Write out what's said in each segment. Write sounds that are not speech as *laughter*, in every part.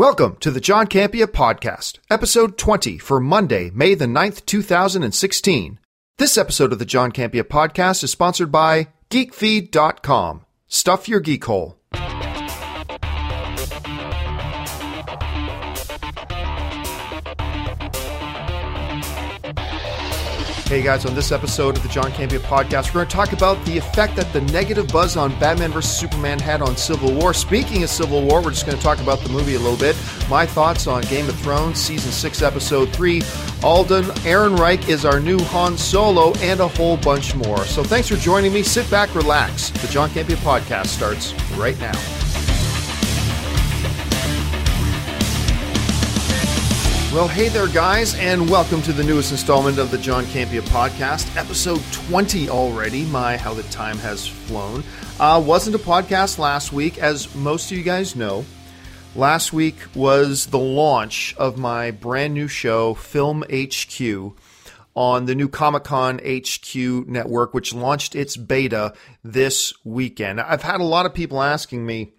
Welcome to the John Campea Podcast, episode 20 for Monday, May the 9th, 2016. This episode of the John Campea Podcast is sponsored by GeekFeed.com. Stuff your geek hole. Hey guys, on this episode of the John Campea podcast, we're going to talk about the effect that the negative buzz on Batman vs. Superman had on Civil War. Speaking of Civil War, we're just going to talk about the movie a little bit. My thoughts on Game of Thrones, Season 6, Episode 3. Alden Ehrenreich is our new Han Solo, and a whole bunch more. So thanks for joining me. Sit back, relax. The John Campea podcast starts right now. Well, hey there, guys, and welcome to the newest installment of the John Campea podcast, episode 20 already. My, how the time has flown. Uh, wasn't a podcast last week, as most of you guys know. Last week was the launch of my brand new show, Film HQ, on the new Comic Con HQ network, which launched its beta this weekend. I've had a lot of people asking me,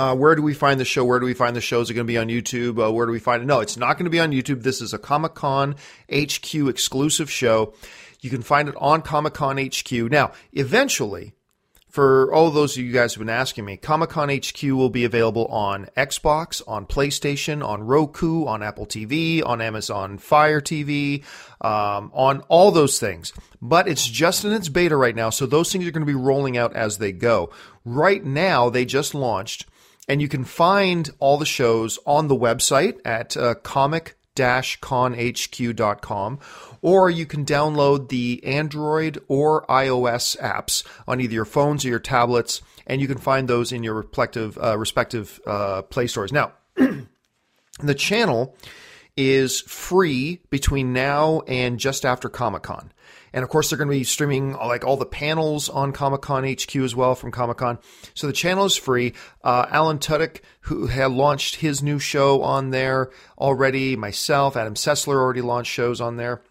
uh, where do we find the show? Where do we find the show? Is it going to be on YouTube? Uh, where do we find it? No, it's not going to be on YouTube. This is a Comic Con HQ exclusive show. You can find it on Comic Con HQ. Now, eventually, for all those of you guys who've been asking me, Comic Con HQ will be available on Xbox, on PlayStation, on Roku, on Apple TV, on Amazon Fire TV, um, on all those things. But it's just in its beta right now, so those things are going to be rolling out as they go. Right now, they just launched and you can find all the shows on the website at uh, comic conhq.com or you can download the Android or iOS apps on either your phones or your tablets, and you can find those in your respective uh, respective uh, Play stores. Now, *clears throat* the channel is free between now and just after Comic Con. And of course, they're going to be streaming like all the panels on Comic Con HQ as well from Comic Con. So the channel is free. Uh, Alan Tudyk, who had launched his new show on there already, myself, Adam Sessler already launched shows on there.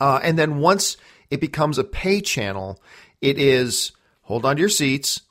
Uh, and then once it becomes a pay channel, it is hold on to your seats,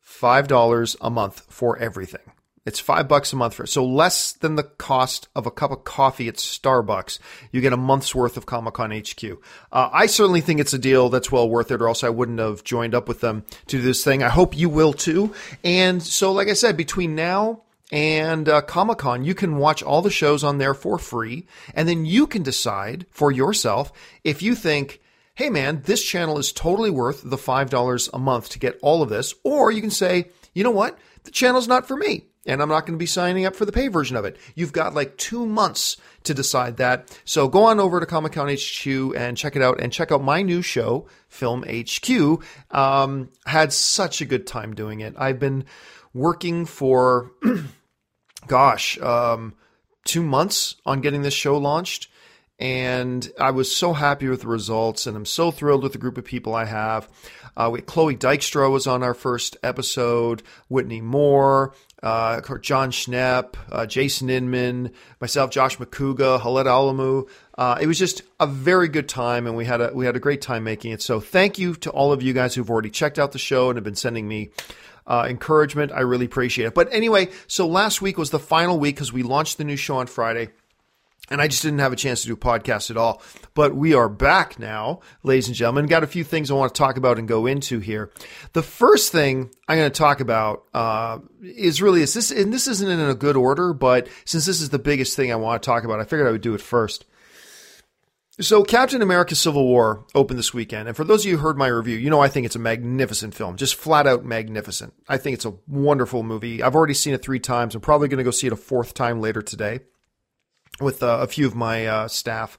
five dollars a month for everything. It's five bucks a month for it. So less than the cost of a cup of coffee at Starbucks. You get a month's worth of Comic Con HQ. Uh, I certainly think it's a deal that's well worth it, or else I wouldn't have joined up with them to do this thing. I hope you will too. And so, like I said, between now and uh, Comic Con, you can watch all the shows on there for free, and then you can decide for yourself if you think, hey man, this channel is totally worth the $5 a month to get all of this, or you can say, you know what, the channel's not for me and I'm not going to be signing up for the pay version of it. You've got like two months to decide that. So go on over to Comic Con HQ and check it out and check out my new show, Film HQ. Um, had such a good time doing it. I've been working for, *clears throat* gosh, um, two months on getting this show launched. And I was so happy with the results, and I'm so thrilled with the group of people I have. Uh, we, Chloe Dykstra was on our first episode, Whitney Moore, uh, John Schnepp, uh, Jason Inman, myself, Josh Macuga, Haled Alamu. Uh, it was just a very good time, and we had a we had a great time making it. So thank you to all of you guys who've already checked out the show and have been sending me uh, encouragement. I really appreciate it. But anyway, so last week was the final week because we launched the new show on Friday. And I just didn't have a chance to do a podcast at all. But we are back now, ladies and gentlemen. Got a few things I want to talk about and go into here. The first thing I'm going to talk about uh, is really is this, and this isn't in a good order, but since this is the biggest thing I want to talk about, I figured I would do it first. So, Captain America Civil War opened this weekend. And for those of you who heard my review, you know I think it's a magnificent film, just flat out magnificent. I think it's a wonderful movie. I've already seen it three times. I'm probably going to go see it a fourth time later today with uh, a few of my uh, staff.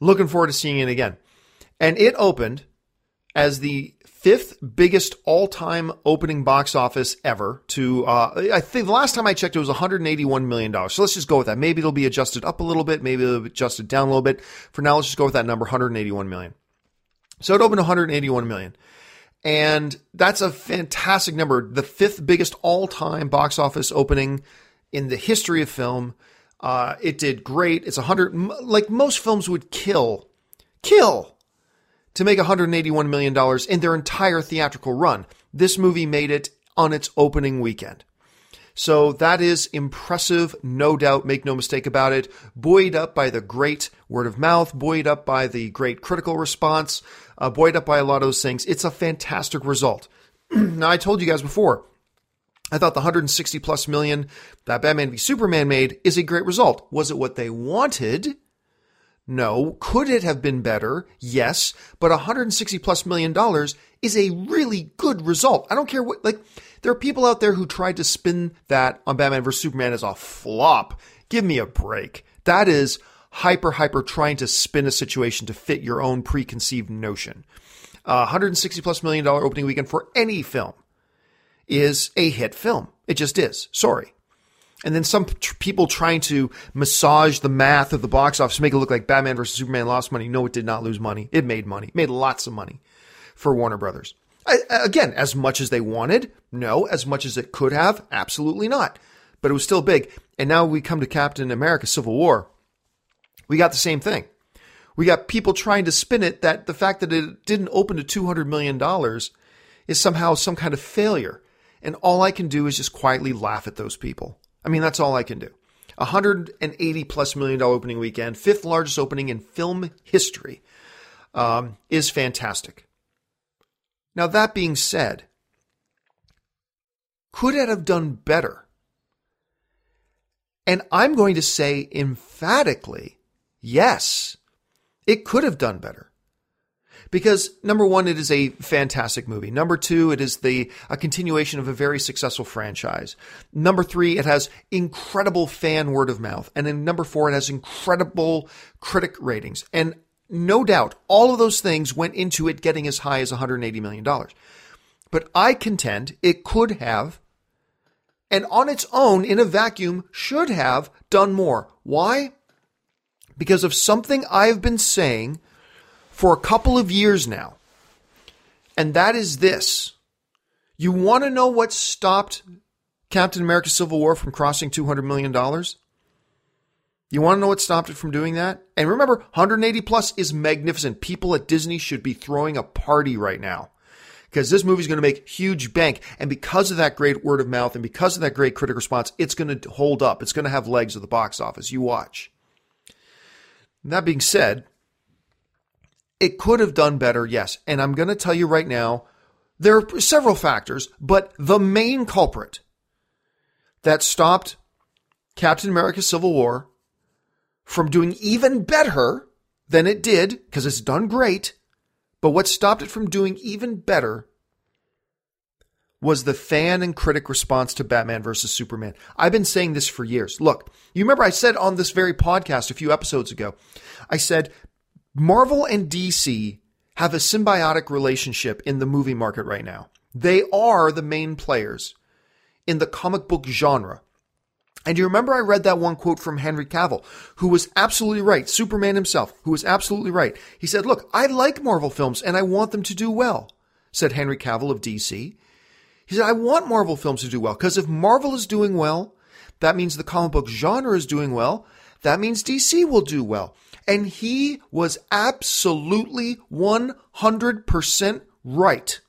Looking forward to seeing it again. And it opened as the fifth biggest all-time opening box office ever. To uh, I think the last time I checked, it was 181 million dollars. So let's just go with that. Maybe it'll be adjusted up a little bit. Maybe it'll be adjusted down a little bit. For now, let's just go with that number, 181 million. So it opened 181 million. And that's a fantastic number. The fifth biggest all-time box office opening in the history of film. Uh, it did great. It's a hundred, like most films would kill, kill to make $181 million in their entire theatrical run. This movie made it on its opening weekend. So that is impressive, no doubt, make no mistake about it. Buoyed up by the great word of mouth, buoyed up by the great critical response, uh, buoyed up by a lot of those things. It's a fantastic result. *clears throat* now, I told you guys before, I thought the 160 plus million that Batman v Superman made is a great result. Was it what they wanted? No. Could it have been better? Yes. But 160 plus million dollars is a really good result. I don't care what, like, there are people out there who tried to spin that on Batman vs. Superman as a flop. Give me a break. That is hyper, hyper trying to spin a situation to fit your own preconceived notion. Uh, 160 plus million dollar opening weekend for any film is a hit film. It just is. Sorry. And then some tr- people trying to massage the math of the box office make it look like Batman vs. Superman lost money. No, it did not lose money. It made money. Made lots of money for Warner Brothers. I, again, as much as they wanted? No. As much as it could have? Absolutely not. But it was still big. And now we come to Captain America Civil War. We got the same thing. We got people trying to spin it that the fact that it didn't open to $200 million is somehow some kind of failure. And all I can do is just quietly laugh at those people. I mean, that's all I can do. 180 plus million dollar opening weekend, fifth largest opening in film history, um, is fantastic. Now, that being said, could it have done better? And I'm going to say emphatically, yes, it could have done better because number one, it is a fantastic movie. Number two, it is the a continuation of a very successful franchise. Number three, it has incredible fan word of mouth, and then number four, it has incredible critic ratings. And no doubt, all of those things went into it getting as high as 180 million dollars. But I contend it could have, and on its own, in a vacuum, should have done more. Why? Because of something I've been saying for a couple of years now. And that is this. You want to know what stopped Captain America Civil War from crossing $200 million? You want to know what stopped it from doing that? And remember, 180 plus is magnificent. People at Disney should be throwing a party right now because this movie is going to make huge bank. And because of that great word of mouth and because of that great critic response, it's going to hold up. It's going to have legs at the box office. You watch. that being said, it could have done better, yes. And I'm going to tell you right now, there are several factors, but the main culprit that stopped Captain America Civil War from doing even better than it did, because it's done great, but what stopped it from doing even better was the fan and critic response to Batman versus Superman. I've been saying this for years. Look, you remember I said on this very podcast a few episodes ago, I said Marvel and DC have a symbiotic relationship in the movie market right now. They are the main players in the comic book genre. And you remember I read that one quote from Henry Cavill, who was absolutely right, Superman himself, who was absolutely right. He said, Look, I like Marvel films and I want them to do well, said Henry Cavill of DC. He said, I want Marvel films to do well because if Marvel is doing well, that means the comic book genre is doing well. That means DC will do well. And he was absolutely 100% right.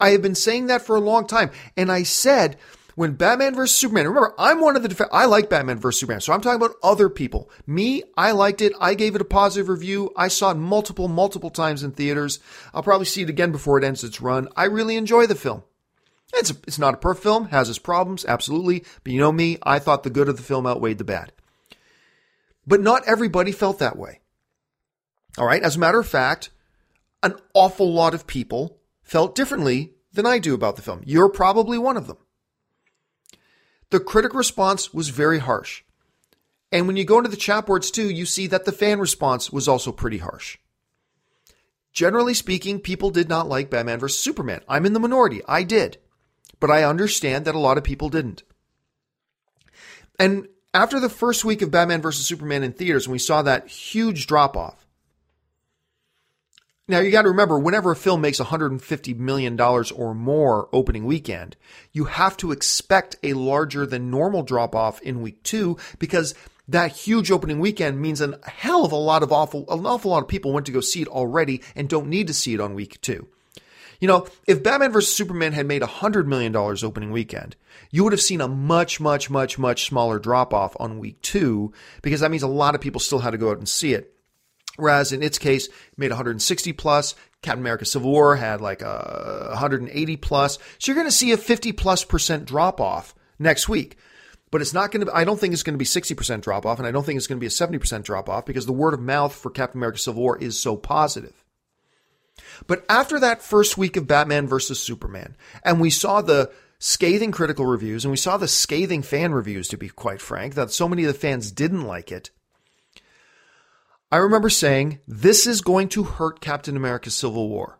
I have been saying that for a long time. And I said, when Batman vs. Superman, remember, I'm one of the, def- I like Batman vs. Superman. So I'm talking about other people. Me, I liked it. I gave it a positive review. I saw it multiple, multiple times in theaters. I'll probably see it again before it ends its run. I really enjoy the film. It's, a, it's not a perfect film, has its problems, absolutely. But you know me, I thought the good of the film outweighed the bad. But not everybody felt that way. All right. As a matter of fact, an awful lot of people felt differently than I do about the film. You're probably one of them. The critic response was very harsh. And when you go into the chat boards too, you see that the fan response was also pretty harsh. Generally speaking, people did not like Batman vs. Superman. I'm in the minority. I did. But I understand that a lot of people didn't. And after the first week of Batman vs. Superman in theaters, when we saw that huge drop off, now you got to remember, whenever a film makes $150 million or more opening weekend, you have to expect a larger than normal drop off in week two because that huge opening weekend means a hell of a lot of awful, an awful lot of people went to go see it already and don't need to see it on week two. You know, if Batman vs. Superman had made $100 million opening weekend, you would have seen a much, much, much, much smaller drop off on week two because that means a lot of people still had to go out and see it. Whereas in its case, it made 160 plus. Captain America Civil War had like a 180 plus. So you're going to see a 50 plus percent drop off next week. But it's not going to, I don't think it's going to be 60% drop off, and I don't think it's going to be a 70% drop off because the word of mouth for Captain America Civil War is so positive. But after that first week of Batman versus Superman, and we saw the scathing critical reviews and we saw the scathing fan reviews, to be quite frank, that so many of the fans didn't like it. I remember saying, this is going to hurt Captain America Civil War.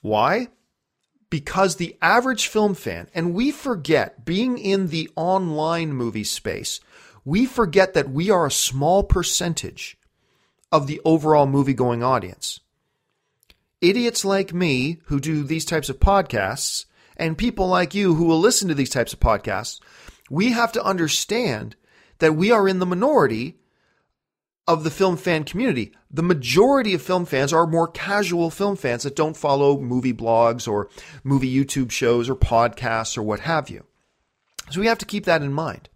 Why? Because the average film fan, and we forget, being in the online movie space, we forget that we are a small percentage of the overall movie going audience idiots like me who do these types of podcasts and people like you who will listen to these types of podcasts, we have to understand that we are in the minority of the film fan community. The majority of film fans are more casual film fans that don't follow movie blogs or movie YouTube shows or podcasts or what have you. So we have to keep that in mind.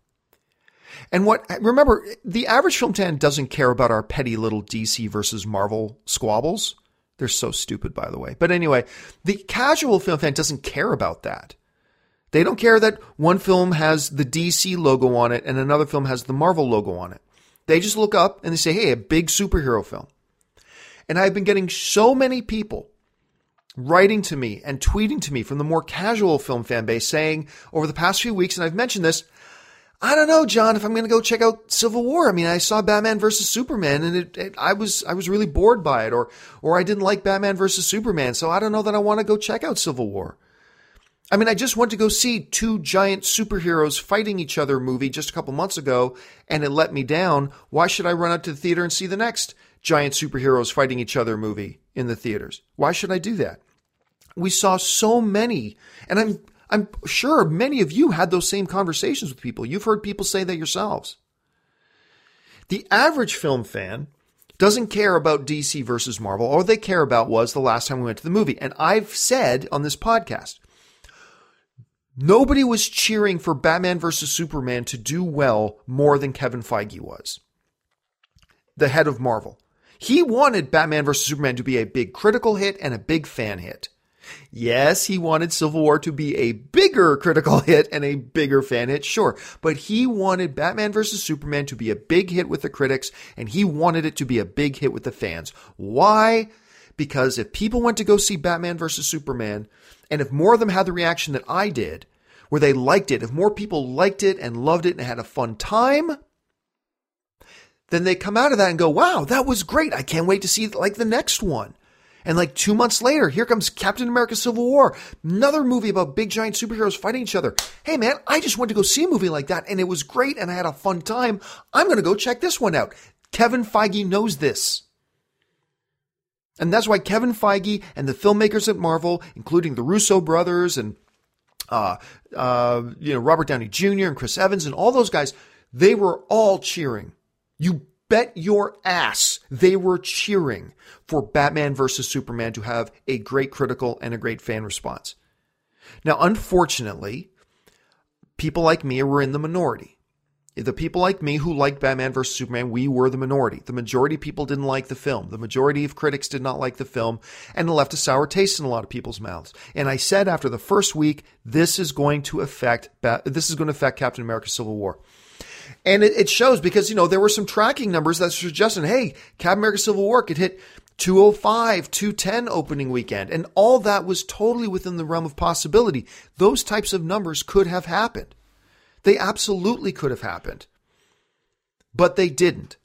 And what, remember, the average film fan doesn't care about our petty little DC versus Marvel squabbles. They're so stupid, by the way. But anyway, the casual film fan doesn't care about that. They don't care that one film has the DC logo on it and another film has the Marvel logo on it. They just look up and they say, hey, a big superhero film. And I've been getting so many people writing to me and tweeting to me from the more casual film fan base saying over the past few weeks, and I've mentioned this, I don't know, John, if I'm going to go check out Civil War. I mean, I saw Batman versus Superman and it, it, I was, I was really bored by it or, or I didn't like Batman versus Superman. So I don't know that I want to go check out Civil War. I mean, I just went to go see two giant superheroes fighting each other movie just a couple months ago and it let me down. Why should I run out to the theater and see the next giant superheroes fighting each other movie in the theaters? Why should I do that? We saw so many, and I'm I'm sure many of you had those same conversations with people. You've heard people say that yourselves. The average film fan doesn't care about DC versus Marvel. All they care about was the last time we went to the movie. And I've said on this podcast, nobody was cheering for Batman versus Superman to do well more than Kevin Feige was, the head of Marvel. He wanted Batman versus Superman to be a big critical hit and a big fan hit. Yes, he wanted Civil War to be a bigger critical *laughs* hit and a bigger fan hit, sure. But he wanted Batman vs. Superman to be a big hit with the critics, and he wanted it to be a big hit with the fans. Why? Because if people went to go see Batman vs. Superman, and if more of them had the reaction that I did, where they liked it, if more people liked it and loved it and had a fun time, then they come out of that and go, wow, that was great. I can't wait to see like the next one. And like two months later, here comes Captain America Civil War, another movie about big giant superheroes fighting each other. Hey man, I just went to go see a movie like that and it was great and I had a fun time. I'm going to go check this one out. Kevin Feige knows this. And that's why Kevin Feige and the filmmakers at Marvel, including the Russo brothers and uh, uh, you know Robert Downey Jr. and Chris Evans and all those guys, they were all cheering. You bet your ass they were cheering for Batman versus Superman to have a great critical and a great fan response. Now, unfortunately, people like me were in the minority. The people like me who liked Batman vs. Superman, we were the minority. The majority of people didn't like the film. The majority of critics did not like the film, and it left a sour taste in a lot of people's mouths. And I said after the first week, this is going to affect this is going to affect Captain America: Civil War. And it, it shows because, you know, there were some tracking numbers that suggested, hey, Captain America Civil War could hit 205, 210 opening weekend. And all that was totally within the realm of possibility. Those types of numbers could have happened. They absolutely could have happened. But they didn't.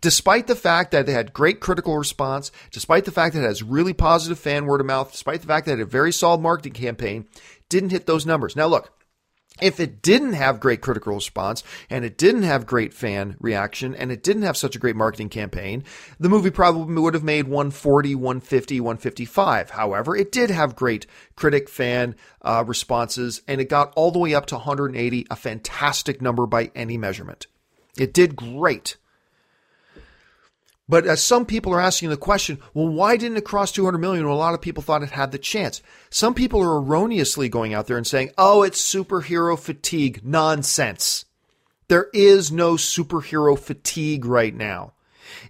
Despite the fact that they had great critical response, despite the fact that it has really positive fan word of mouth, despite the fact that it had a very solid marketing campaign, didn't hit those numbers. Now look, if it didn't have great critical response and it didn't have great fan reaction and it didn't have such a great marketing campaign, the movie probably would have made 140, 150, 155. However, it did have great critic fan uh, responses and it got all the way up to 180, a fantastic number by any measurement. It did great. But as some people are asking the question, well, why didn't it cross 200 million when a lot of people thought it had the chance? Some people are erroneously going out there and saying, oh, it's superhero fatigue. Nonsense. There is no superhero fatigue right now.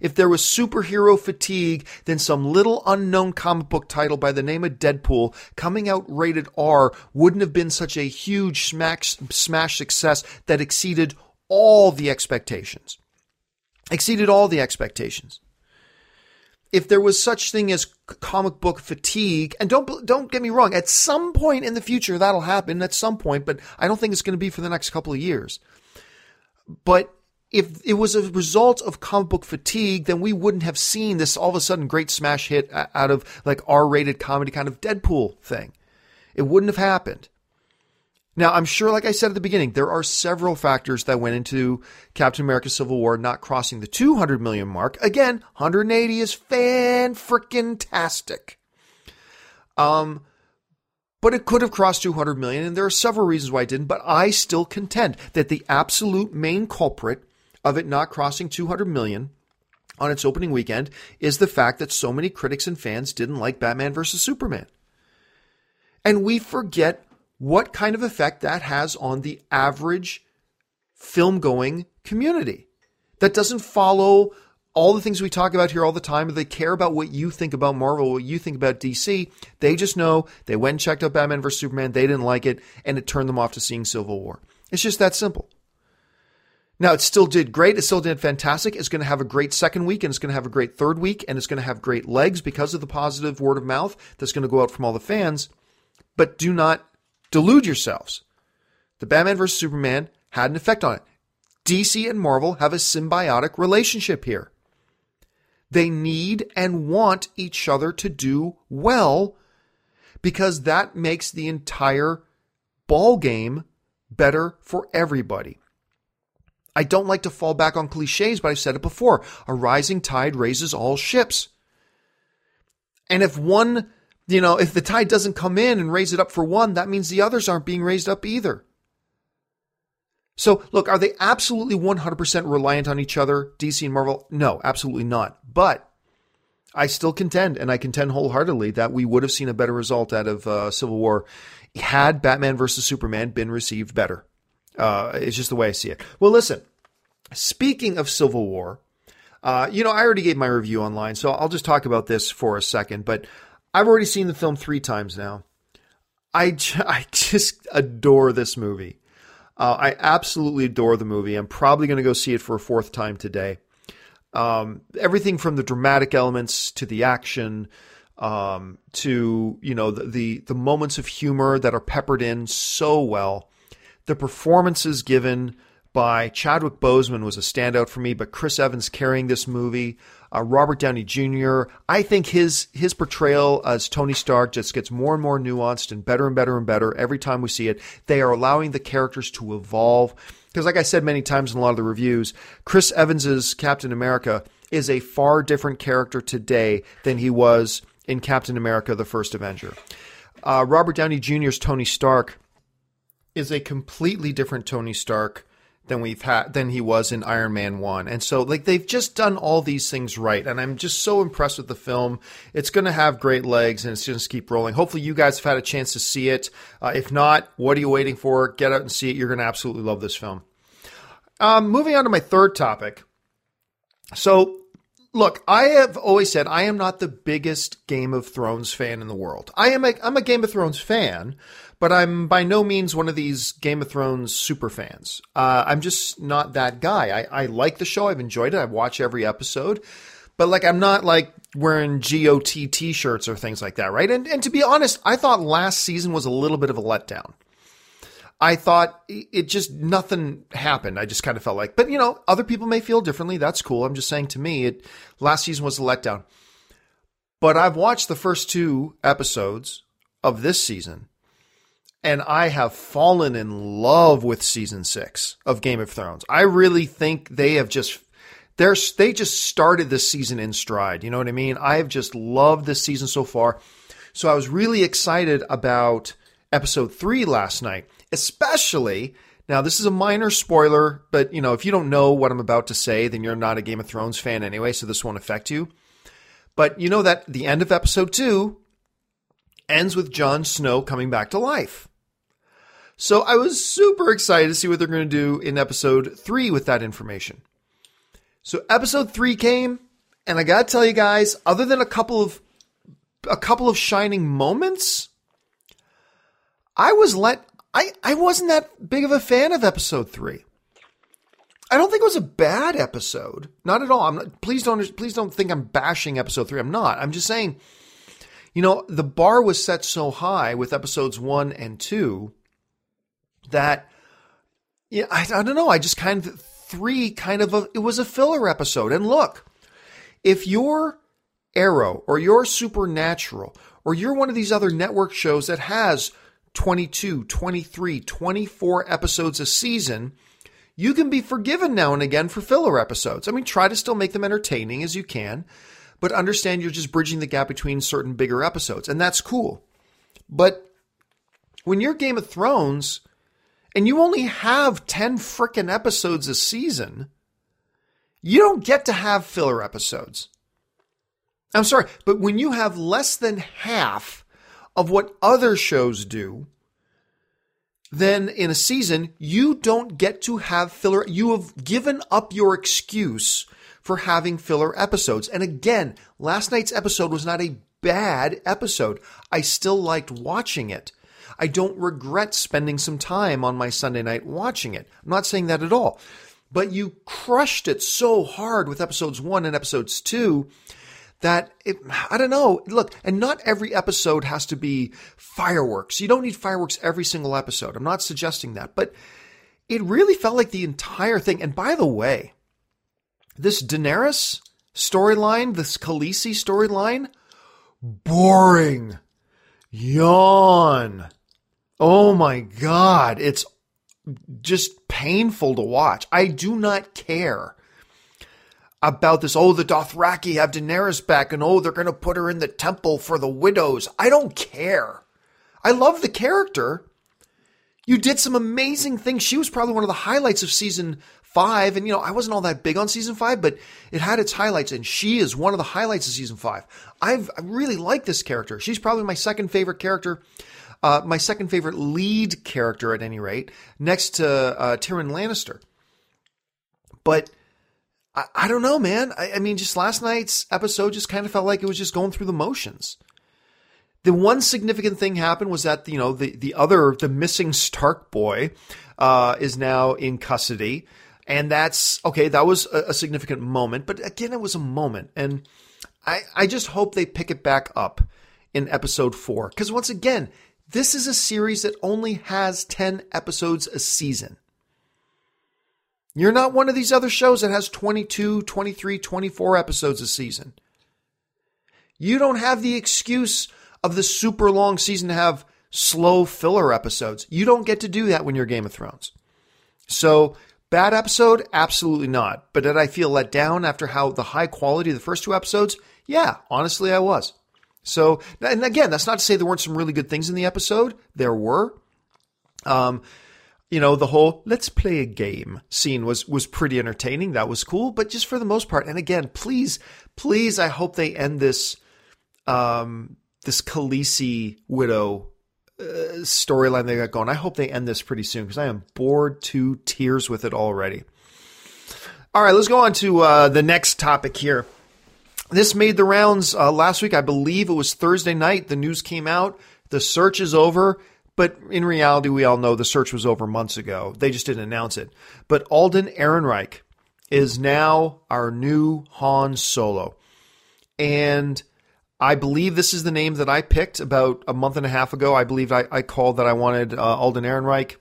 If there was superhero fatigue, then some little unknown comic book title by the name of Deadpool coming out rated R wouldn't have been such a huge smash, smash success that exceeded all the expectations. Exceeded all the expectations. If there was such thing as comic book fatigue, and don't don't get me wrong, at some point in the future that'll happen. At some point, but I don't think it's going to be for the next couple of years. But if it was a result of comic book fatigue, then we wouldn't have seen this all of a sudden great smash hit out of like R rated comedy kind of Deadpool thing. It wouldn't have happened. Now, I'm sure, like I said at the beginning, there are several factors that went into Captain America Civil War not crossing the 200 million mark. Again, 180 is fan freaking tastic. Um, but it could have crossed 200 million, and there are several reasons why it didn't. But I still contend that the absolute main culprit of it not crossing 200 million on its opening weekend is the fact that so many critics and fans didn't like Batman vs. Superman. And we forget what kind of effect that has on the average film going community that doesn't follow all the things we talk about here all the time. They care about what you think about Marvel, what you think about DC. They just know they went and checked out Batman vs. Superman. They didn't like it, and it turned them off to seeing Civil War. It's just that simple. Now, it still did great. It still did fantastic. It's going to have a great second week and it's going to have a great third week and it's going to have great legs because of the positive word of mouth that's going to go out from all the fans. But do not delude yourselves. The Batman vs. Superman had an effect on it. DC and Marvel have a symbiotic relationship here. They need and want each other to do well because that makes the entire ball game better for everybody. I don't like to fall back on cliches, but I've said it before. A rising tide raises all ships. And if one, you know, if the tide doesn't come in and raise it up for one, that means the others aren't being raised up either. So, look, are they absolutely 100% reliant on each other, DC and Marvel? No, absolutely not. But I still contend, and I contend wholeheartedly, that we would have seen a better result out of uh, Civil War had Batman versus Superman been received better. Uh, it's just the way I see it. Well, listen, speaking of Civil War, uh, you know, I already gave my review online, so I'll just talk about this for a second. But I've already seen the film three times now. I, *laughs* I just adore this movie. Uh, I absolutely adore the movie. I'm probably going to go see it for a fourth time today. Um, everything from the dramatic elements to the action, um, to you know the, the the moments of humor that are peppered in so well the performances given by Chadwick Boseman was a standout for me, but Chris Evans carrying this movie, uh, Robert Downey Jr. I think his his portrayal as Tony Stark just gets more and more nuanced and better and better and better every time we see it. They are allowing the characters to evolve because, like I said many times in a lot of the reviews, Chris Evans's Captain America is a far different character today than he was in Captain America: The First Avenger. Uh, Robert Downey Jr.'s Tony Stark is a completely different Tony Stark than we've had than he was in Iron Man 1. And so like they've just done all these things right and I'm just so impressed with the film. It's going to have great legs and it's going to keep rolling. Hopefully you guys have had a chance to see it. Uh, if not, what are you waiting for? Get out and see it. You're going to absolutely love this film. Um, moving on to my third topic. So look, I have always said I am not the biggest Game of Thrones fan in the world. I am a I'm a Game of Thrones fan, but I'm by no means one of these Game of Thrones super fans. Uh, I'm just not that guy. I, I like the show. I've enjoyed it. I watch every episode, but like I'm not like wearing GOT t-shirts or things like that, right? And and to be honest, I thought last season was a little bit of a letdown. I thought it just nothing happened. I just kind of felt like, but you know, other people may feel differently. That's cool. I'm just saying to me, it last season was a letdown. But I've watched the first two episodes of this season and I have fallen in love with season six of Game of Thrones. I really think they have just they're they just started this season in stride. You know what I mean? I have just loved this season so far. So I was really excited about episode three last night, especially Now, this is a minor spoiler, but you know, if you don't know what I'm about to say, then you're not a Game of Thrones fan anyway, so this won't affect you. But you know that the end of episode two ends with Jon Snow coming back to life. So I was super excited to see what they're going to do in episode three with that information. So episode three came, and I gotta tell you guys, other than a couple of a couple of shining moments, I was let I, I wasn't that big of a fan of episode three. I don't think it was a bad episode. Not at all. I'm not, please don't please don't think I'm bashing episode three. I'm not. I'm just saying, you know, the bar was set so high with episodes one and two that yeah, I, I don't know. I just kind of three kind of a, it was a filler episode. And look, if you're Arrow or you're Supernatural or you're one of these other network shows that has 22, 23, 24 episodes a season, you can be forgiven now and again for filler episodes. I mean, try to still make them entertaining as you can, but understand you're just bridging the gap between certain bigger episodes, and that's cool. But when you're Game of Thrones and you only have 10 frickin' episodes a season, you don't get to have filler episodes. I'm sorry, but when you have less than half of what other shows do, then in a season, you don't get to have filler. You have given up your excuse for having filler episodes. And again, last night's episode was not a bad episode. I still liked watching it. I don't regret spending some time on my Sunday night watching it. I'm not saying that at all. But you crushed it so hard with episodes one and episodes two that it, I don't know. Look, and not every episode has to be fireworks. You don't need fireworks every single episode. I'm not suggesting that, but it really felt like the entire thing. And by the way, this Daenerys storyline, this Khaleesi storyline, boring. Yawn. Oh my God. It's just painful to watch. I do not care about this. Oh, the Dothraki have Daenerys back, and oh, they're going to put her in the temple for the widows. I don't care. I love the character. You did some amazing things. She was probably one of the highlights of season five. And, you know, I wasn't all that big on season five, but it had its highlights. And she is one of the highlights of season five. I've, I really like this character. She's probably my second favorite character. Uh, my second favorite lead character, at any rate, next to uh, Tyrion Lannister. But I, I don't know, man. I, I mean, just last night's episode just kind of felt like it was just going through the motions. The one significant thing happened was that you know the the other the missing Stark boy uh, is now in custody, and that's okay. That was a, a, significant moment, but again, it was a moment, and I I just hope they pick it back up in episode four because once again, this is a series that only has ten episodes a season. You're not one of these other shows that has 22, 23, 24 episodes a season. You don't have the excuse of the super long season to have slow filler episodes. You don't get to do that when you're Game of Thrones. So, bad episode? Absolutely not. But did I feel let down after how the high quality of the first two episodes? Yeah, honestly, I was. So, and again, that's not to say there weren't some really good things in the episode. There were. Um, you know, the whole let's play a game scene was was pretty entertaining. That was cool, but just for the most part. And again, please, please, I hope they end this um this Khaleesi widow storyline they got going. I hope they end this pretty soon because I am bored to tears with it already. All right, let's go on to uh, the next topic here. This made the rounds uh, last week. I believe it was Thursday night. The news came out. The search is over. But in reality, we all know the search was over months ago. They just didn't announce it. But Alden Ehrenreich is now our new Han Solo. And I believe this is the name that I picked about a month and a half ago. I believe I, I called that I wanted uh, Alden Ehrenreich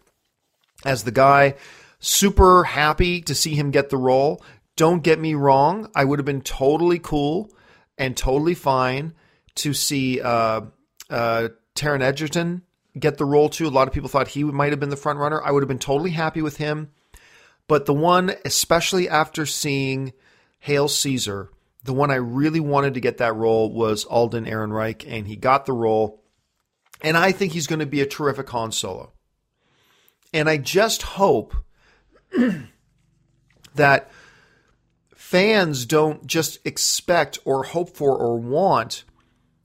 as the guy. Super happy to see him get the role. Don't get me wrong. I would have been totally cool and totally fine to see uh, uh, Taron Egerton get the role too. A lot of people thought he might have been the front runner. I would have been totally happy with him. But the one, especially after seeing Hail Caesar, the one I really wanted to get that role was Alden Ehrenreich, and he got the role. And I think he's going to be a terrific Han Solo. And I just hope *clears throat* that fans don't just expect or hope for or want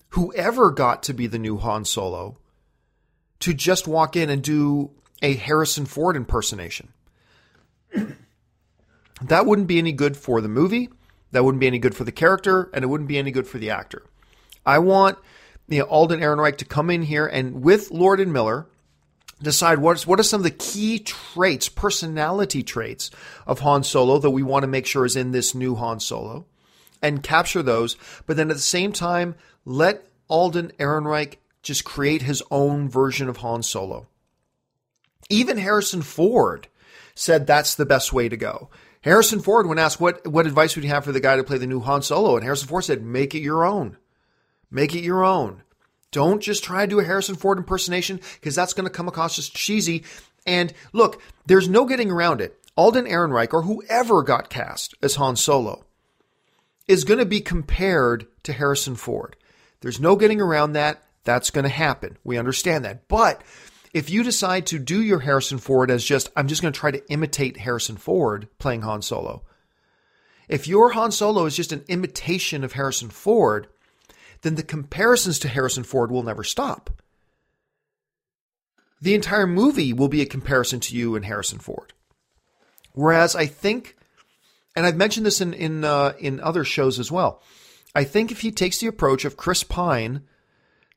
whoever got to be the new Han Solo to just walk in and do a Harrison Ford impersonation. *clears throat* that wouldn't be any good for the movie. That wouldn't be any good for the character, and it wouldn't be any good for the actor. I want you know, Alden Ehrenreich to come in here and with Lord and Miller decide what's what are some of the key traits, personality traits of Han Solo that we want to make sure is in this new Han Solo, and capture those. But then at the same time, let Alden Ehrenreich just create his own version of Han Solo. Even Harrison Ford said that's the best way to go. Harrison Ford, when asked what, what advice would you have for the guy to play the new Han Solo, and Harrison Ford said, make it your own. Make it your own. Don't just try to do a Harrison Ford impersonation because that's going to come across as cheesy. And look, there's no getting around it. Alden Ehrenreich or whoever got cast as Han Solo is going to be compared to Harrison Ford. There's no getting around that. That's going to happen. We understand that. But if you decide to do your Harrison Ford as just, I'm just going to try to imitate Harrison Ford playing Han Solo. If your Han Solo is just an imitation of Harrison Ford, then the comparisons to Harrison Ford will never stop. The entire movie will be a comparison to you and Harrison Ford. Whereas I think, and I've mentioned this in in uh, in other shows as well, I think if he takes the approach of Chris Pine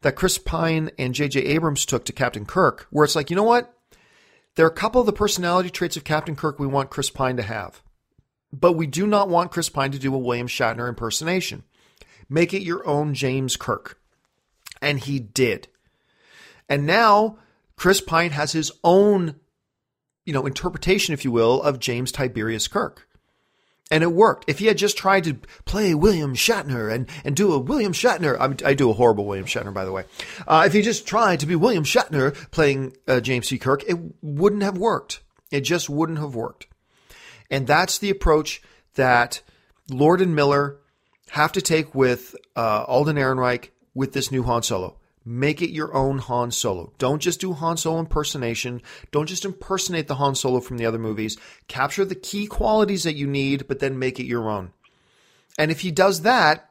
that Chris Pine and J.J. Abrams took to Captain Kirk, where it's like, you know what? There are a couple of the personality traits of Captain Kirk we want Chris Pine to have. But we do not want Chris Pine to do a William Shatner impersonation. Make it your own James Kirk. And he did. And now Chris Pine has his own, you know, interpretation, if you will, of James Tiberius Kirk and it worked. If he had just tried to play William Shatner and, and do a William Shatner, I, I do a horrible William Shatner, by the way. Uh, if he just tried to be William Shatner playing uh, James T. Kirk, it wouldn't have worked. It just wouldn't have worked. And that's the approach that Lord and Miller have to take with uh, Alden Ehrenreich with this new Han Solo. Make it your own Han Solo. Don't just do Han Solo impersonation. Don't just impersonate the Han Solo from the other movies. Capture the key qualities that you need, but then make it your own. And if he does that,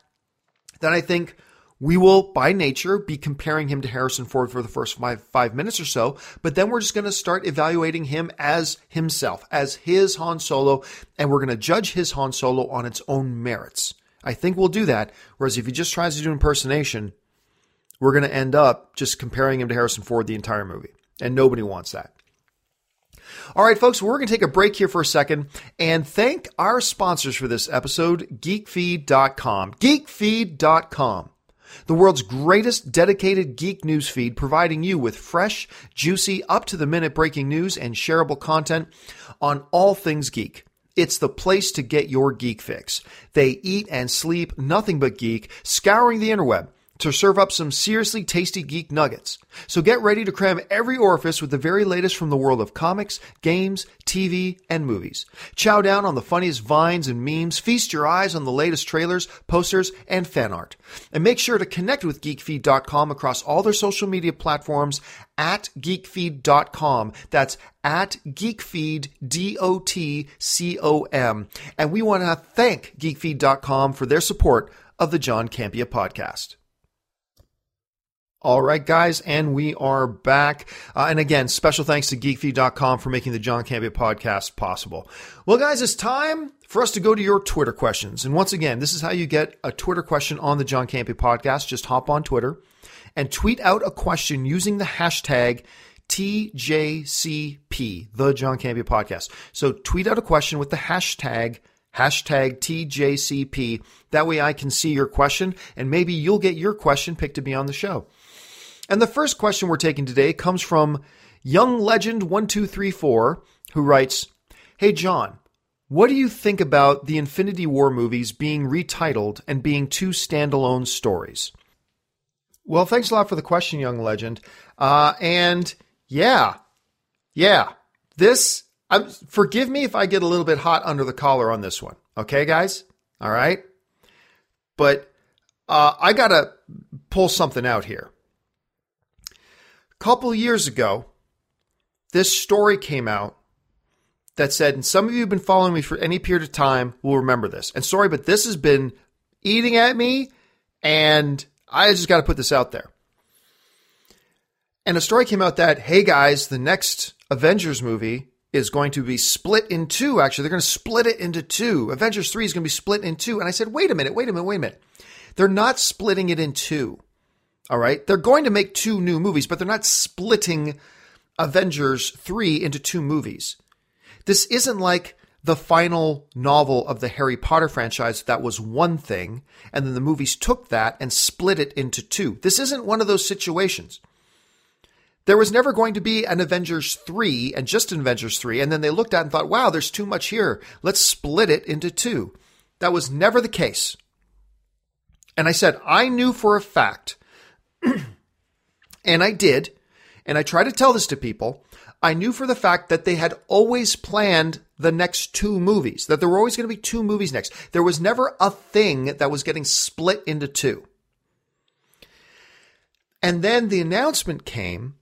then I think we will, by nature, be comparing him to Harrison Ford for the first five, five minutes or so. But then we're just going to start evaluating him as himself, as his Han Solo, and we're going to judge his Han Solo on its own merits. I think we'll do that. Whereas if he just tries to do impersonation, we're going to end up just comparing him to Harrison Ford the entire movie. And nobody wants that. All right, folks, we're going to take a break here for a second and thank our sponsors for this episode, geekfeed.com. Geekfeed.com. The world's greatest dedicated geek news feed, providing you with fresh, juicy, up to the minute breaking news and shareable content on all things geek. It's the place to get your geek fix. They eat and sleep nothing but geek, scouring the interweb to serve up some seriously tasty geek nuggets. So get ready to cram every orifice with the very latest from the world of comics, games, TV, and movies. Chow down on the funniest vines and memes, feast your eyes on the latest trailers, posters, and fan art. And make sure to connect with geekfeed.com across all their social media platforms at geekfeed.com. That's at geekfeed, D-O-T-C-O-M. And we want to thank geekfeed.com for their support of the John Campea podcast. All right, guys, and we are back. Uh, and again, special thanks to geekfeed.com for making the John Campea podcast possible. Well, guys, it's time for us to go to your Twitter questions. And once again, this is how you get a Twitter question on the John Campea podcast. Just hop on Twitter and tweet out a question using the hashtag TJCP, the John Campea podcast. So tweet out a question with the hashtag hashtag TJCP. That way I can see your question and maybe you'll get your question picked to be on the show. And the first question we're taking today comes from Young Legend 1234, who writes Hey, John, what do you think about the Infinity War movies being retitled and being two standalone stories? Well, thanks a lot for the question, Young Legend. Uh, and yeah, yeah, this, um, forgive me if I get a little bit hot under the collar on this one. Okay, guys? All right? But uh, I got to pull something out here couple years ago, this story came out that said, and some of you have been following me for any period of time will remember this. And sorry, but this has been eating at me, and I just got to put this out there. And a story came out that, hey guys, the next Avengers movie is going to be split in two. Actually, they're going to split it into two. Avengers 3 is going to be split in two. And I said, wait a minute, wait a minute, wait a minute. They're not splitting it in two. All right. They're going to make two new movies, but they're not splitting Avengers 3 into two movies. This isn't like the final novel of the Harry Potter franchise that was one thing, and then the movies took that and split it into two. This isn't one of those situations. There was never going to be an Avengers 3 and just an Avengers 3, and then they looked at it and thought, wow, there's too much here. Let's split it into two. That was never the case. And I said, I knew for a fact, *clears throat* and I did, and I try to tell this to people, I knew for the fact that they had always planned the next two movies, that there were always going to be two movies next. There was never a thing that was getting split into two. And then the announcement came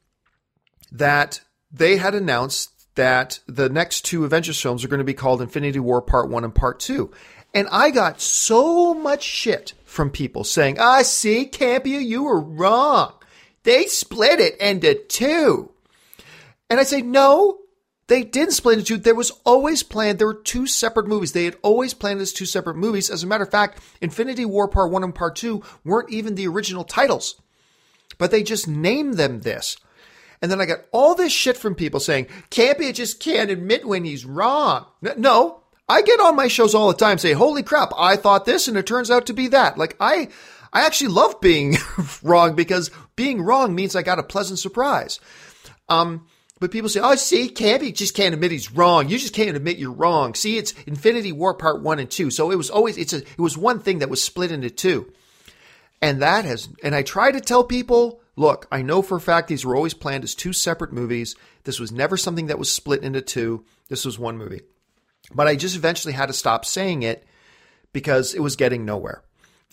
that they had announced that the next two Avengers films are going to be called Infinity War Part 1 and Part 2. And I got so much shit from people saying, I see, Campea, you were wrong. They split it into two. And I say, no, they didn't split into two. There was always planned, there were two separate movies. They had always planned as two separate movies. As a matter of fact, Infinity War Part 1 and Part 2 weren't even the original titles, but they just named them this. And then I got all this shit from people saying, Campea just can't admit when he's wrong. No, I get on my shows all the time say, holy crap, I thought this and it turns out to be that. Like I, I actually love being *laughs* wrong because being wrong means I got a pleasant surprise. Um, but people say, oh, see, Campea just can't admit he's wrong. You just can't admit you're wrong. See, it's Infinity War Part 1 and 2. So it was always, it's a, it was one thing that was split into two. And that has, and I try to tell people, look, I know for a fact these were always planned as two separate movies. This was never something that was split into two. This was one movie. But I just eventually had to stop saying it because it was getting nowhere.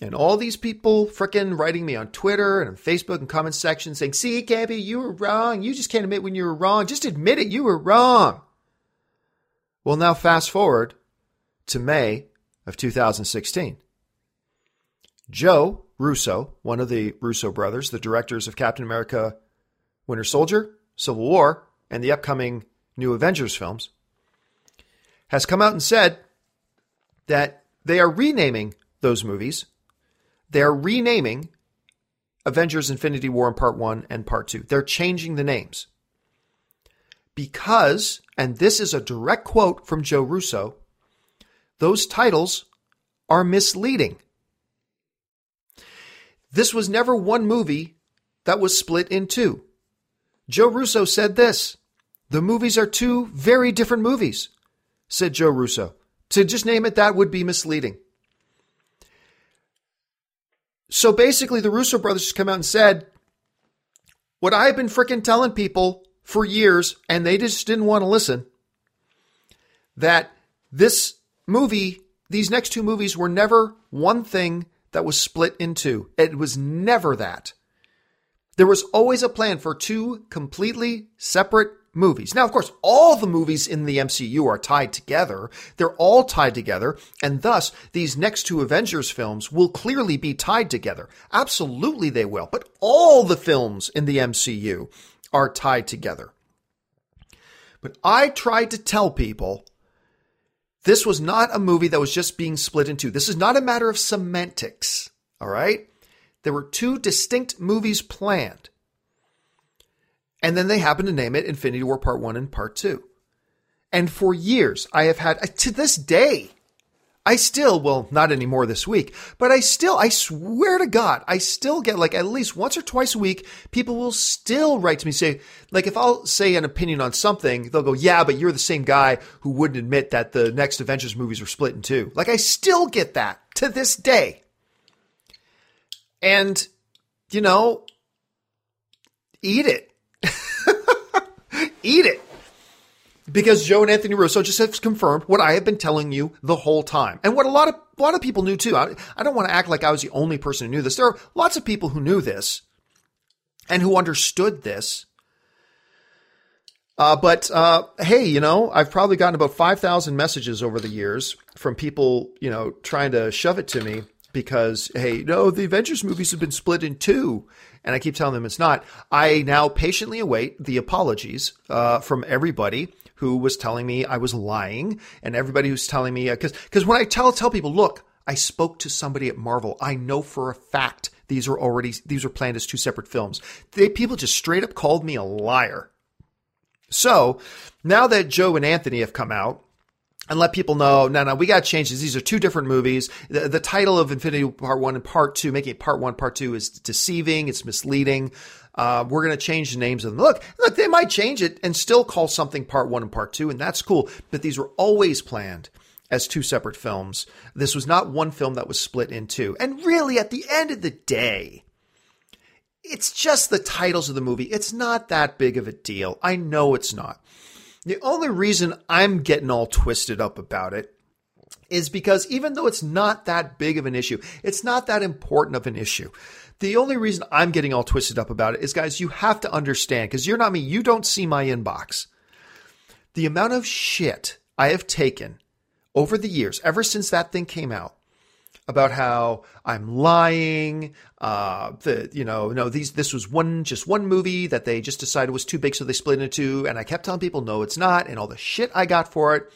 And all these people fricking writing me on Twitter and on Facebook and comment section saying, see, Campea, you were wrong. You just can't admit when you were wrong. Just admit it. You were wrong. Well, now fast forward to May of 2016. Joe Russo, one of the Russo brothers, the directors of Captain America Winter Soldier, Civil War, and the upcoming new Avengers films, has come out and said that they are renaming those movies they're renaming Avengers Infinity War in Part 1 and Part 2. They're changing the names. Because, and this is a direct quote from Joe Russo, those titles are misleading. This was never one movie that was split in two. Joe Russo said this The movies are two very different movies, said Joe Russo. To just name it that would be misleading. So basically, the Russo brothers just come out and said, what I've been freaking telling people for years, and they just didn't want to listen, that this movie, these next two movies were never one thing that was split in two. It was never that. There was always a plan for two completely separate movies. Now, of course, all the movies in the MCU are tied together. They're all tied together, and thus these next two Avengers films will clearly be tied together. Absolutely they will. But all the films in the MCU are tied together. But I tried to tell people this was not a movie that was just being split in two. This is not a matter of semantics. All right? There were two distinct movies planned. And then they happen to name it Infinity War Part 1 and Part 2. And for years, I have had, to this day, I still, well, not anymore this week, but I still, I swear to God, I still get like at least once or twice a week, people will still write to me say, like if I'll say an opinion on something, they'll go, yeah, but you're the same guy who wouldn't admit that the next Avengers movies were split in two. Like I still get that to this day. And, you know, eat it. *laughs* Eat it. Because Joe and Anthony Russo just have confirmed what I have been telling you the whole time. And what a lot of a lot of people knew too. I, I don't want to act like I was the only person who knew this. There are lots of people who knew this and who understood this. Uh, but uh, hey, you know, I've probably gotten about 5,000 messages over the years from people, you know, trying to shove it to me because, hey, no, the Avengers movies have been split in two. And I keep telling them it's not. I now patiently await the apologies uh, from everybody who was telling me I was lying and everybody who's telling me, because because when I tell, tell people, look, I spoke to somebody at Marvel. I know for a fact these are already, these are planned as two separate films. They, people just straight up called me a liar. So now that Joe and Anthony have come out, and let people know, no, no, we got to change this. These are two different movies. The, the, title of Infinity Part 1 and Part 2, making it Part 1, Part 2 is deceiving. It's misleading. Uh, we're going to change the names of them. Look, look, they might change it and still call something Part 1 and Part 2, and that's cool. But these were always planned as two separate films. This was not one film that was split in two. And really, at the end of the day, it's just the titles of the movie. It's not that big of a deal. I know it's not. The only reason I'm getting all twisted up about it is because even though it's not that big of an issue, it's not that important of an issue. The only reason I'm getting all twisted up about it is, guys, you have to understand because you're not me. You don't see my inbox. The amount of shit I have taken over the years, ever since that thing came out, about how I'm lying. Uh, you know no these this was one just one movie that they just decided was too big, so they split into two. And I kept telling people no, it's not, and all the shit I got for it.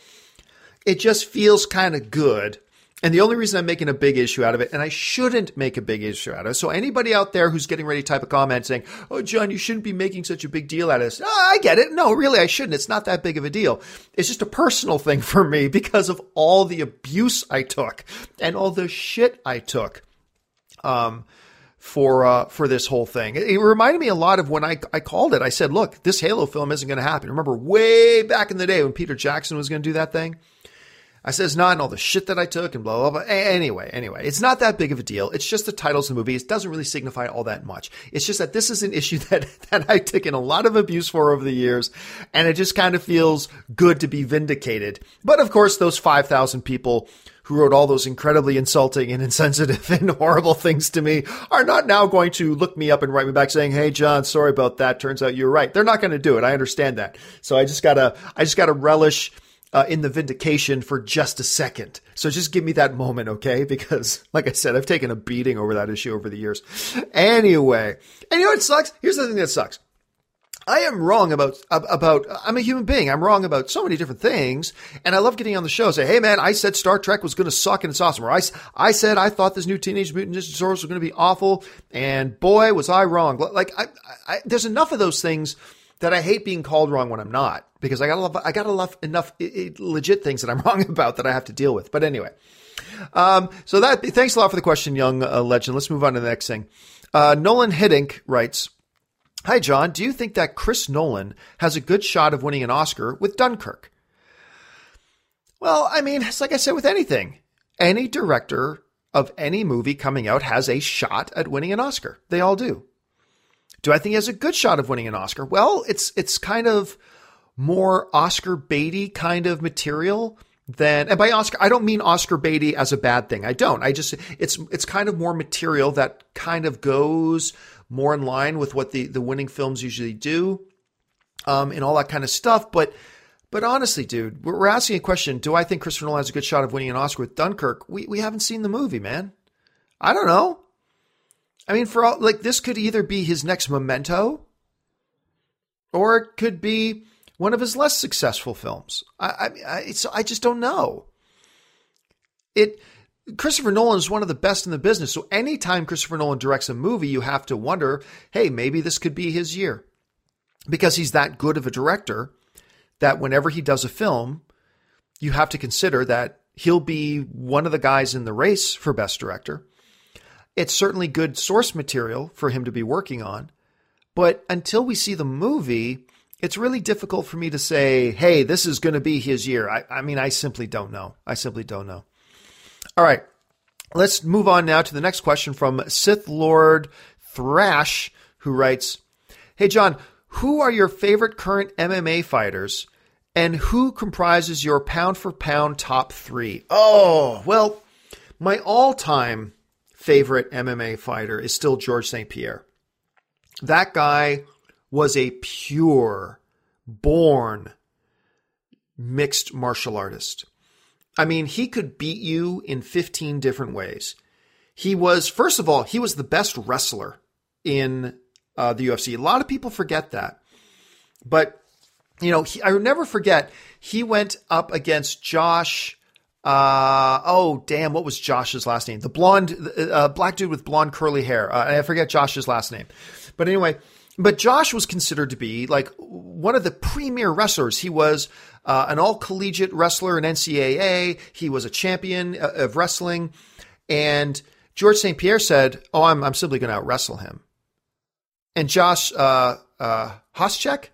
It just feels kind of good and the only reason I'm making a big issue out of it, and I shouldn't make a big issue out of it. So anybody out there who's getting ready to type a comment saying, "Oh, John, you shouldn't be making such a big deal out of this," oh, I get it. No, really, I shouldn't. It's not that big of a deal. It's just a personal thing *laughs* for me because of all the abuse I took and all the shit I took. Um, for uh, for this whole thing. It, reminded me a lot of when I, I called it. I said, "Look, this Halo film isn't going to happen." Remember way back in the day when Peter Jackson was going to do that thing? I says not and all the shit that I took and blah, blah, blah. Anyway, anyway, it's not that big of a deal. It's just the titles of the movie. It doesn't really signify all that much. It's just that this is an issue *laughs* that, that I've taken a lot of abuse for over the years. And it just kind of feels good to be vindicated. But of course, those 5,000 people who wrote all those incredibly insulting and *laughs* insensitive and horrible things to me are not now going to look me up and write me back saying, Hey, John, sorry about that. Turns out you're right. They're not going to do it. I understand that. So I just gotta, I just gotta relish uh, in the vindication for just a second. So just give me that moment, okay? *laughs* Because, like I said, I've taken a beating over that issue over the years. Anyway, and you know what sucks? Here's the thing that sucks. I am wrong about about I'm a human being. I'm wrong about so many different things, and I love getting on the show and say, "Hey, man, I said Star Trek was going to suck and it's awesome," or I, I said I thought this new Teenage Mutant Ninja Turtles was going to be awful, and boy, was I wrong. Like, I, I, there's enough of those things that I hate being called wrong when I'm not because I got a lot, I got lot, enough legit things that I'm *laughs* wrong about that I have to deal with. But anyway, um, so that thanks a lot for the question, young uh, legend. Let's move on to the next thing. Uh, Nolan Hiddink writes. Hi, John. Do you think that Chris Nolan has a good shot of winning an Oscar with Dunkirk? Well, I mean, it's like I said with anything. Any director of any movie coming out has a shot at winning an Oscar. They all do. Do I think he has a good shot of winning an Oscar? Well, it's it's kind of more Oscar Beatty kind of material than and by Oscar I don't mean Oscar Beatty as a bad thing. I don't. I just it's it's kind of more material that kind of goes more in line with what the the winning films usually do. Um, and all that kind of stuff, but but honestly, dude, we're asking a question. Do I think Christopher Nolan has a good shot of winning an Oscar with Dunkirk? We we haven't seen the movie, man. I don't know. I mean, for all like this could either be his next memento, or it could be one of his less successful films. I, I, I, I just don't know. It. Christopher Nolan is one of the best in the business. So anytime Christopher Nolan directs a movie, you have to wonder, hey, maybe this could be his year. Because he's that good of a director that whenever he does a film, you have to consider that he'll be one of the guys in the race for best director. It's certainly good source material for him to be working on. But until we see the movie, it's really difficult for me to say, hey, this is going to be his year. I, I mean, I simply don't know. I simply don't know. All right. Let's move on now to the next question from Sith Lord Thrash, who writes Hey, John, who are your favorite current MMA fighters and who comprises your pound for pound top three? Oh, well, my all time favorite MMA fighter is still George St. Pierre. That guy was a pure born mixed martial artist. I mean, he could beat you in 15 different ways. He was, first of all, he was the best wrestler in uh, the UFC. A lot of people forget that. But, you know, he, I never forget, he went up against Josh. Uh, oh, damn, what was Josh's last name? The blonde, uh, black dude with blonde curly hair. Uh, I forget Josh's last name. But anyway, but Josh was considered to be like one of the premier wrestlers. He was uh, an all collegiate wrestler in NCAA. He was a champion uh, of wrestling. And George St. Pierre said, Oh, I'm, I'm simply going to out wrestle him. And Josh uh, uh, Koscheck?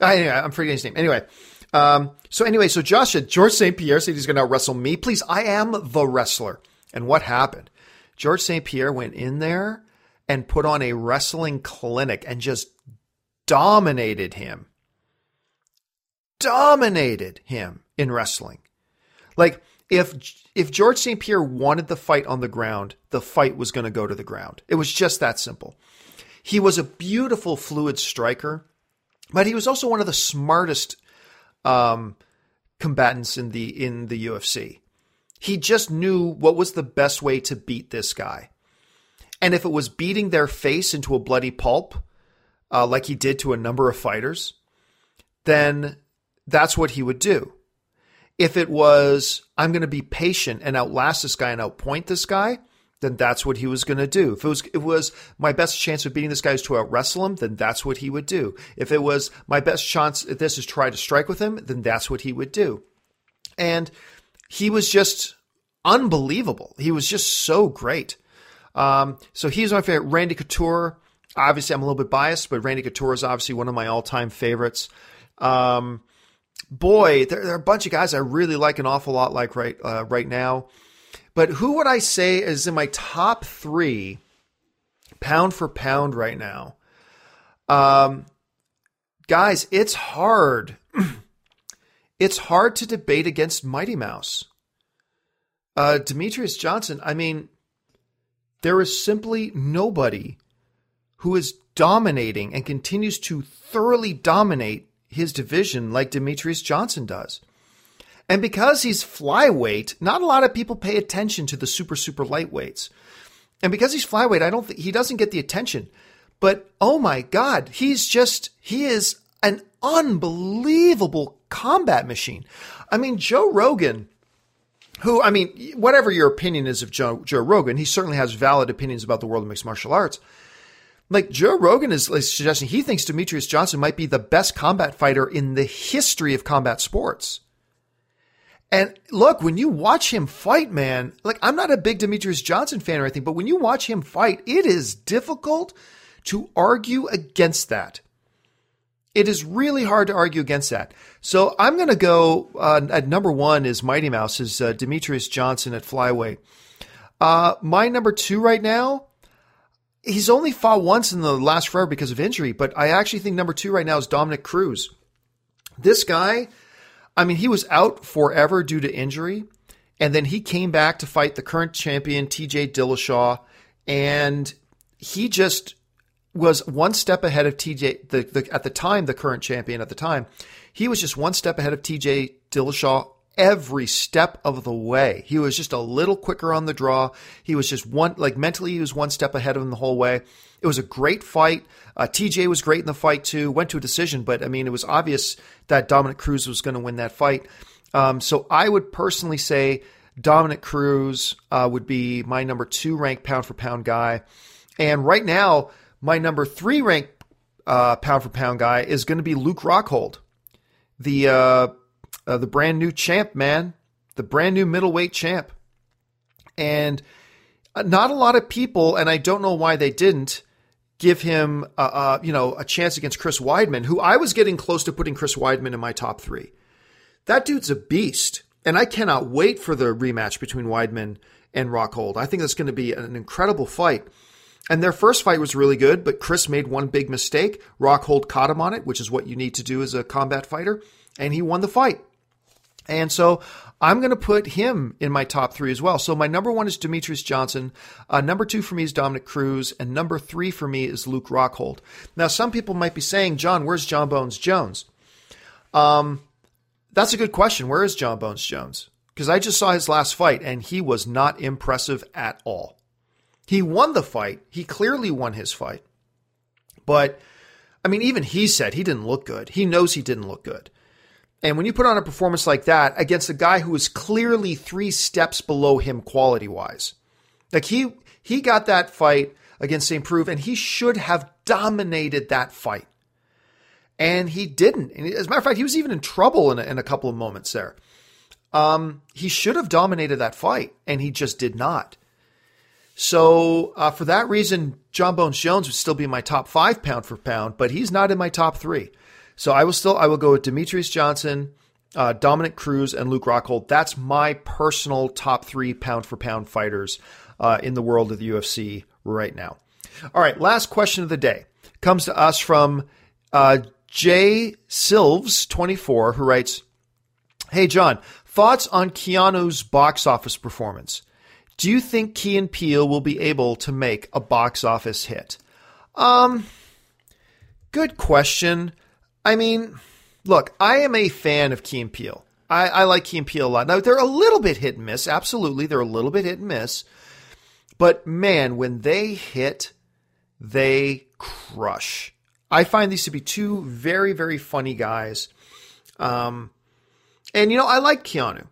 Anyway, I'm forgetting his name. Anyway, um, so anyway, so Josh said, George St. Pierre said he's going to wrestle me. Please, I am the wrestler. And what happened? George St. Pierre went in there and put on a wrestling clinic and just dominated him. Dominated him in wrestling. Like if if George St. Pierre wanted the fight on the ground, the fight was going to go to the ground. It was just that simple. He was a beautiful fluid striker, but he was also one of the smartest um, combatants in the in the UFC. He just knew what was the best way to beat this guy. And if it was beating their face into a bloody pulp, uh, like he did to a number of fighters, then that's what he would do. If it was, I'm going to be patient and outlast this guy and outpoint this guy, then that's what he was going to do. If it was, it was my best chance of beating this guy is to out wrestle him, then that's what he would do. If it was my best chance at this is try to strike with him, then that's what he would do. And he was just unbelievable. He was just so great. Um, so he's my favorite. Randy Couture. Obviously, I'm a little bit biased, but Randy Couture is obviously one of my all-time favorites. Um, boy, there, there, are a bunch of guys I really like an awful lot like right uh, right now. But who would I say is in my top three, pound for pound right now? Um, guys, it's hard. *clears throat* it's hard to debate against Mighty Mouse. Uh, Demetrious Johnson. I mean, there is simply nobody who is dominating and continues to thoroughly dominate his division like Demetrious Johnson does. And because he's flyweight, not a lot of people pay attention to the super, super lightweights. And because he's flyweight, I don't think he doesn't get the attention. But oh my God, he's just, he is an unbelievable combat machine. I mean, Joe Rogan, who, I mean, whatever your opinion is of Joe, Joe Rogan, he certainly has valid opinions about the world of mixed martial arts. Like Joe Rogan is suggesting he thinks Demetrious Johnson might be the best combat fighter in the history of combat sports. And look, when you watch him fight, man, like I'm not a big Demetrious Johnson fan or anything, but when you watch him fight, it is difficult to argue against that. It is really hard to argue against that. So I'm going to go uh, at number one is Mighty Mouse, is uh, Demetrious Johnson at flyweight. Uh, my number two right now, he's only fought once in the last forever because of injury, but I actually think number two right now is Dominick Cruz. This guy I mean, he was out forever due to injury, and then he came back to fight the current champion TJ Dillashaw, and he just was one step ahead of TJ. The, the, at the time, the current champion at the time, he was just one step ahead of TJ Dillashaw every step of the way. He was just a little quicker on the draw. He was just one, like mentally, he was one step ahead of him the whole way. It was a great fight. Uh, TJ was great in the fight too. Went to a decision, but I mean, it was obvious that Dominick Cruz was going to win that fight. Um, so I would personally say Dominick Cruz uh, would be my number two ranked pound for pound guy, and right now my number three ranked uh, pound for pound guy is going to be Luke Rockhold, the uh, uh, the brand new champ, man, the brand new middleweight champ, and uh, not a lot of people, and I don't know why they didn't give him, uh, uh, you know, a chance against Chris Weidman, who I was getting close to putting Chris Weidman in my top three. That dude's a beast, and I cannot wait for the rematch between Weidman and Rockhold. I think that's going to be an incredible fight. And their first fight was really good, but Chris made one big mistake. Rockhold caught him on it, which is what you need to do as a combat fighter, and he won the fight. And so I'm going to put him in my top three as well. So my number one is Demetrious Johnson. Uh, number two for me is Dominick Cruz. And number three for me is Luke Rockhold. Now, some people might be saying, John, where's Jon Bones Jones? Um, that's a good question. Where is Jon Bones Jones? Because I just saw his last fight and he was not impressive at all. He won the fight. He clearly won his fight. But, I mean, even he said he didn't look good. He knows he didn't look good. And when you put on a performance like that against a guy who is clearly three steps below him quality wise, like he he got that fight against St. Preux and he should have dominated that fight. And he didn't. And as a matter of fact, he was even in trouble in a, in a couple of moments there. Um, he should have dominated that fight, and he just did not. So uh, for that reason, Jon Bones Jones would still be in my top five pound for pound, but he's not in my top three. So I will still I will go with Demetrious Johnson, uh, Dominick Cruz, and Luke Rockhold. That's my personal top three pound for pound fighters uh, in the world of the UFC right now. All right, last question of the day comes to us from uh, Jay Silves twenty four, who writes, "Hey John, thoughts on Keanu's box office performance." Do you think Key and Peele will be able to make a box office hit? Um, good question. I mean, look, I am a fan of Key and Peele. I, I like Key and Peele a lot. Now they're a little bit hit and miss. Absolutely, they're a little bit hit and miss. But man, when they hit, they crush. I find these to be two very, very funny guys. Um, and you know, I like Keanu.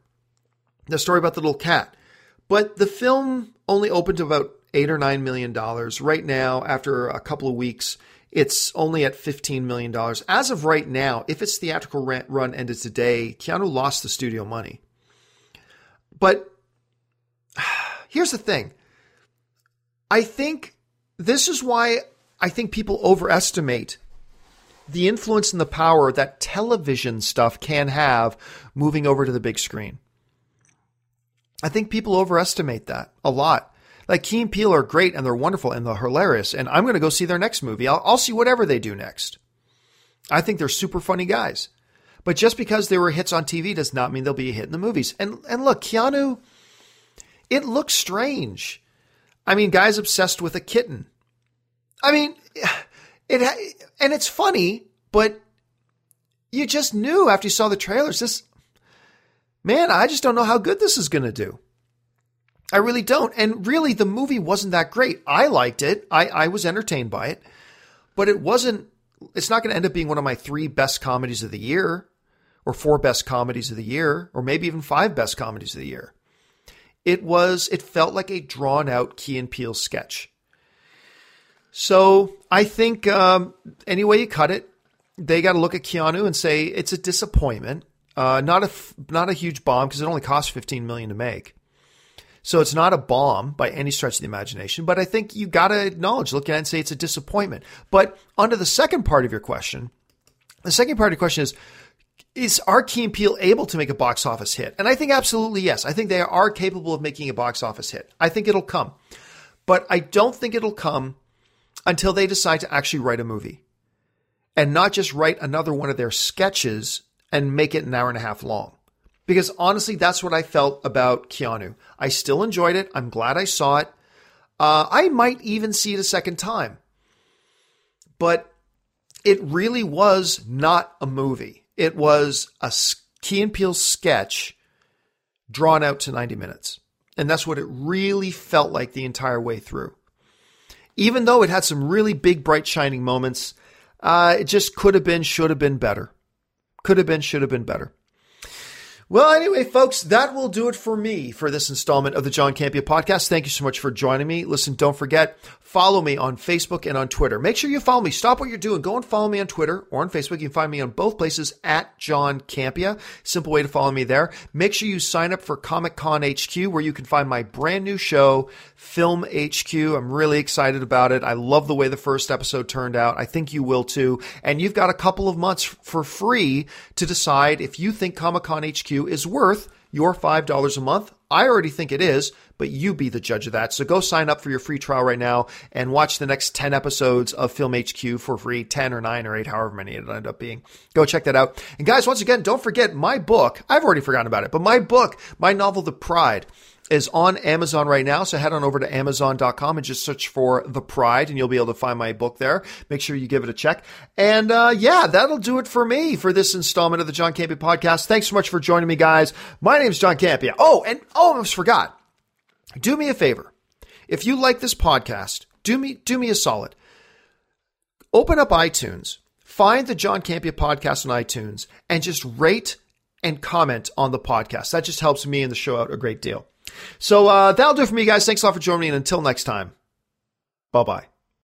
The story about the little cat. But the film only opened to about eight or nine million dollars. Right now, after a couple of weeks, it's only at $15 million. As of right now, if its theatrical run ended today, Keanu lost the studio money. But *sighs* here's the thing I think this is why I think people overestimate the influence and the power that television stuff can have moving over to the big screen. I think people overestimate that a lot. Like Key and Peele are great and they're wonderful and they're hilarious. And I'm going to go see their next movie. I'll, I'll see whatever they do next. I think they're super funny guys. But just because they were hits on TV does not mean they'll be a hit in the movies. And and look, Keanu, it looks strange. I mean, guys obsessed with a kitten. I mean, *sighs* it and it's funny, but you just knew after you saw the trailers this man, I just don't know how good this is going to do. I really don't. And really, the movie wasn't that great. I liked it. I, I was entertained by it, but it wasn't, it's not going to end up being one of my three best comedies of the year or four best comedies of the year or maybe even five best comedies of the year. It was, it felt like a drawn out Key and Peele sketch. So I think um, any way you cut it, they got to look at Keanu and say it's a disappointment. Uh, not a not a huge bomb because it only cost 15 million to make. So it's not a bomb by any stretch of the imagination, but I think you got to acknowledge, look at it and say it's a disappointment. But onto the second part of your question, the second part of your question is, is are Key and Peele able to make a box office hit? And I think absolutely yes. I think they are capable of making a box office hit. I think it'll come. But I don't think it'll come until they decide to actually write a movie and not just write another one of their sketches and make it an hour and a half long because honestly, that's what I felt about Keanu. I still enjoyed it. I'm glad I saw it. Uh, I might even see it a second time. But it really was not a movie. It was a Key and Peele sketch drawn out to 90 minutes. And that's what it really felt like the entire way through. Even though it had some really big, bright, shining moments, uh, it just could have been, should have been better. Could have been, should have been better. Well, anyway, folks, that will do it for me for this installment of the John Campea podcast. Thank you so much for joining me. Listen, don't forget, follow me on Facebook and on Twitter. Make sure you follow me. Stop what you're doing. Go and follow me on Twitter or on Facebook. You can find me on both places at John Campea. Simple way to follow me there. Make sure you sign up for Comic Con HQ where you can find my brand new show, Film HQ. I'm really excited about it. I love the way the first episode turned out. I think you will too. And you've got a couple of months for free to decide if you think Comic Con HQ is worth your $5 a month I already think it is, but you be the judge of that. So go sign up for your free trial right now and watch the next 10 episodes of Film HQ for free, 10 or 9 or 8, however many it'll end up being. Go check that out. And guys, once again, don't forget my book. I've already forgotten about it, but my book, my novel, The Pride, is on Amazon right now. So head on over to Amazon.com and just search for The Pride and you'll be able to find my book there. Make sure you give it a check. And uh, yeah, that'll do it for me for this installment of the John Campea podcast. Thanks so much for joining me, guys. My name is John Campea. Oh, and oh, I almost forgot. Do me a favor. If you like this podcast, do me do me a solid. Open up iTunes, find the John Campea podcast on iTunes, and just rate and comment on the podcast. That just helps me and the show out a great deal. So uh, that'll do it for me, guys. Thanks a lot for joining me, and until next time, bye bye.